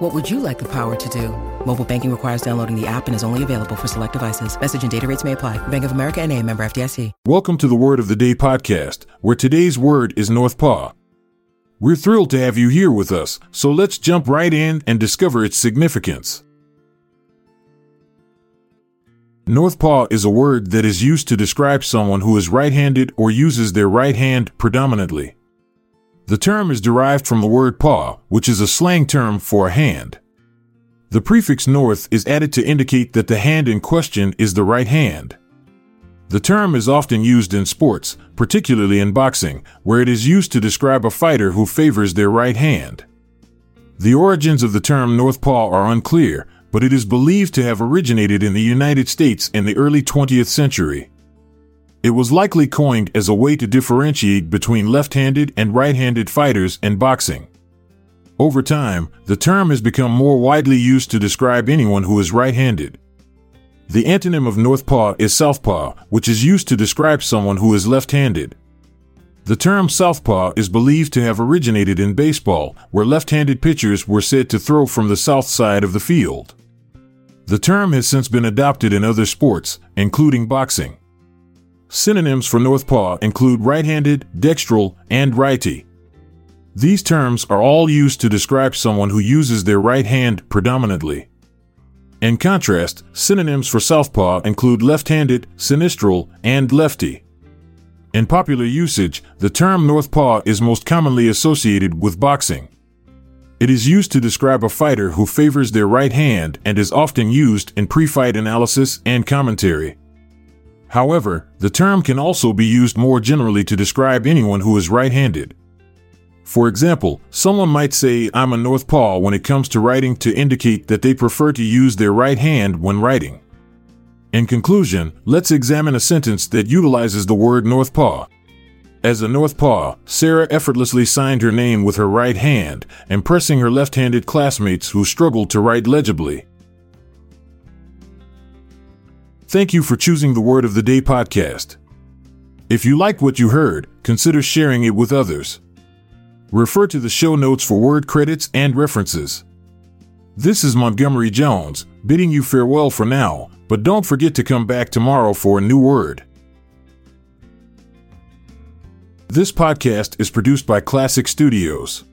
What would you like the power to do? Mobile banking requires downloading the app and is only available for select devices. Message and data rates may apply. Bank of America and a member FDIC. Welcome to the Word of the Day podcast, where today's word is Northpaw. We're thrilled to have you here with us, so let's jump right in and discover its significance. Northpaw is a word that is used to describe someone who is right handed or uses their right hand predominantly. The term is derived from the word paw, which is a slang term for a hand. The prefix north is added to indicate that the hand in question is the right hand. The term is often used in sports, particularly in boxing, where it is used to describe a fighter who favors their right hand. The origins of the term northpaw are unclear, but it is believed to have originated in the United States in the early 20th century. It was likely coined as a way to differentiate between left handed and right handed fighters in boxing. Over time, the term has become more widely used to describe anyone who is right handed. The antonym of northpaw is southpaw, which is used to describe someone who is left handed. The term southpaw is believed to have originated in baseball, where left handed pitchers were said to throw from the south side of the field. The term has since been adopted in other sports, including boxing. Synonyms for northpaw include right handed, dextral, and righty. These terms are all used to describe someone who uses their right hand predominantly. In contrast, synonyms for southpaw include left handed, sinistral, and lefty. In popular usage, the term northpaw is most commonly associated with boxing. It is used to describe a fighter who favors their right hand and is often used in pre fight analysis and commentary. However, the term can also be used more generally to describe anyone who is right handed. For example, someone might say, I'm a northpaw when it comes to writing to indicate that they prefer to use their right hand when writing. In conclusion, let's examine a sentence that utilizes the word northpaw. As a northpaw, Sarah effortlessly signed her name with her right hand, impressing her left handed classmates who struggled to write legibly. Thank you for choosing the Word of the Day podcast. If you liked what you heard, consider sharing it with others. Refer to the show notes for word credits and references. This is Montgomery Jones, bidding you farewell for now, but don't forget to come back tomorrow for a new word. This podcast is produced by Klassic Studios.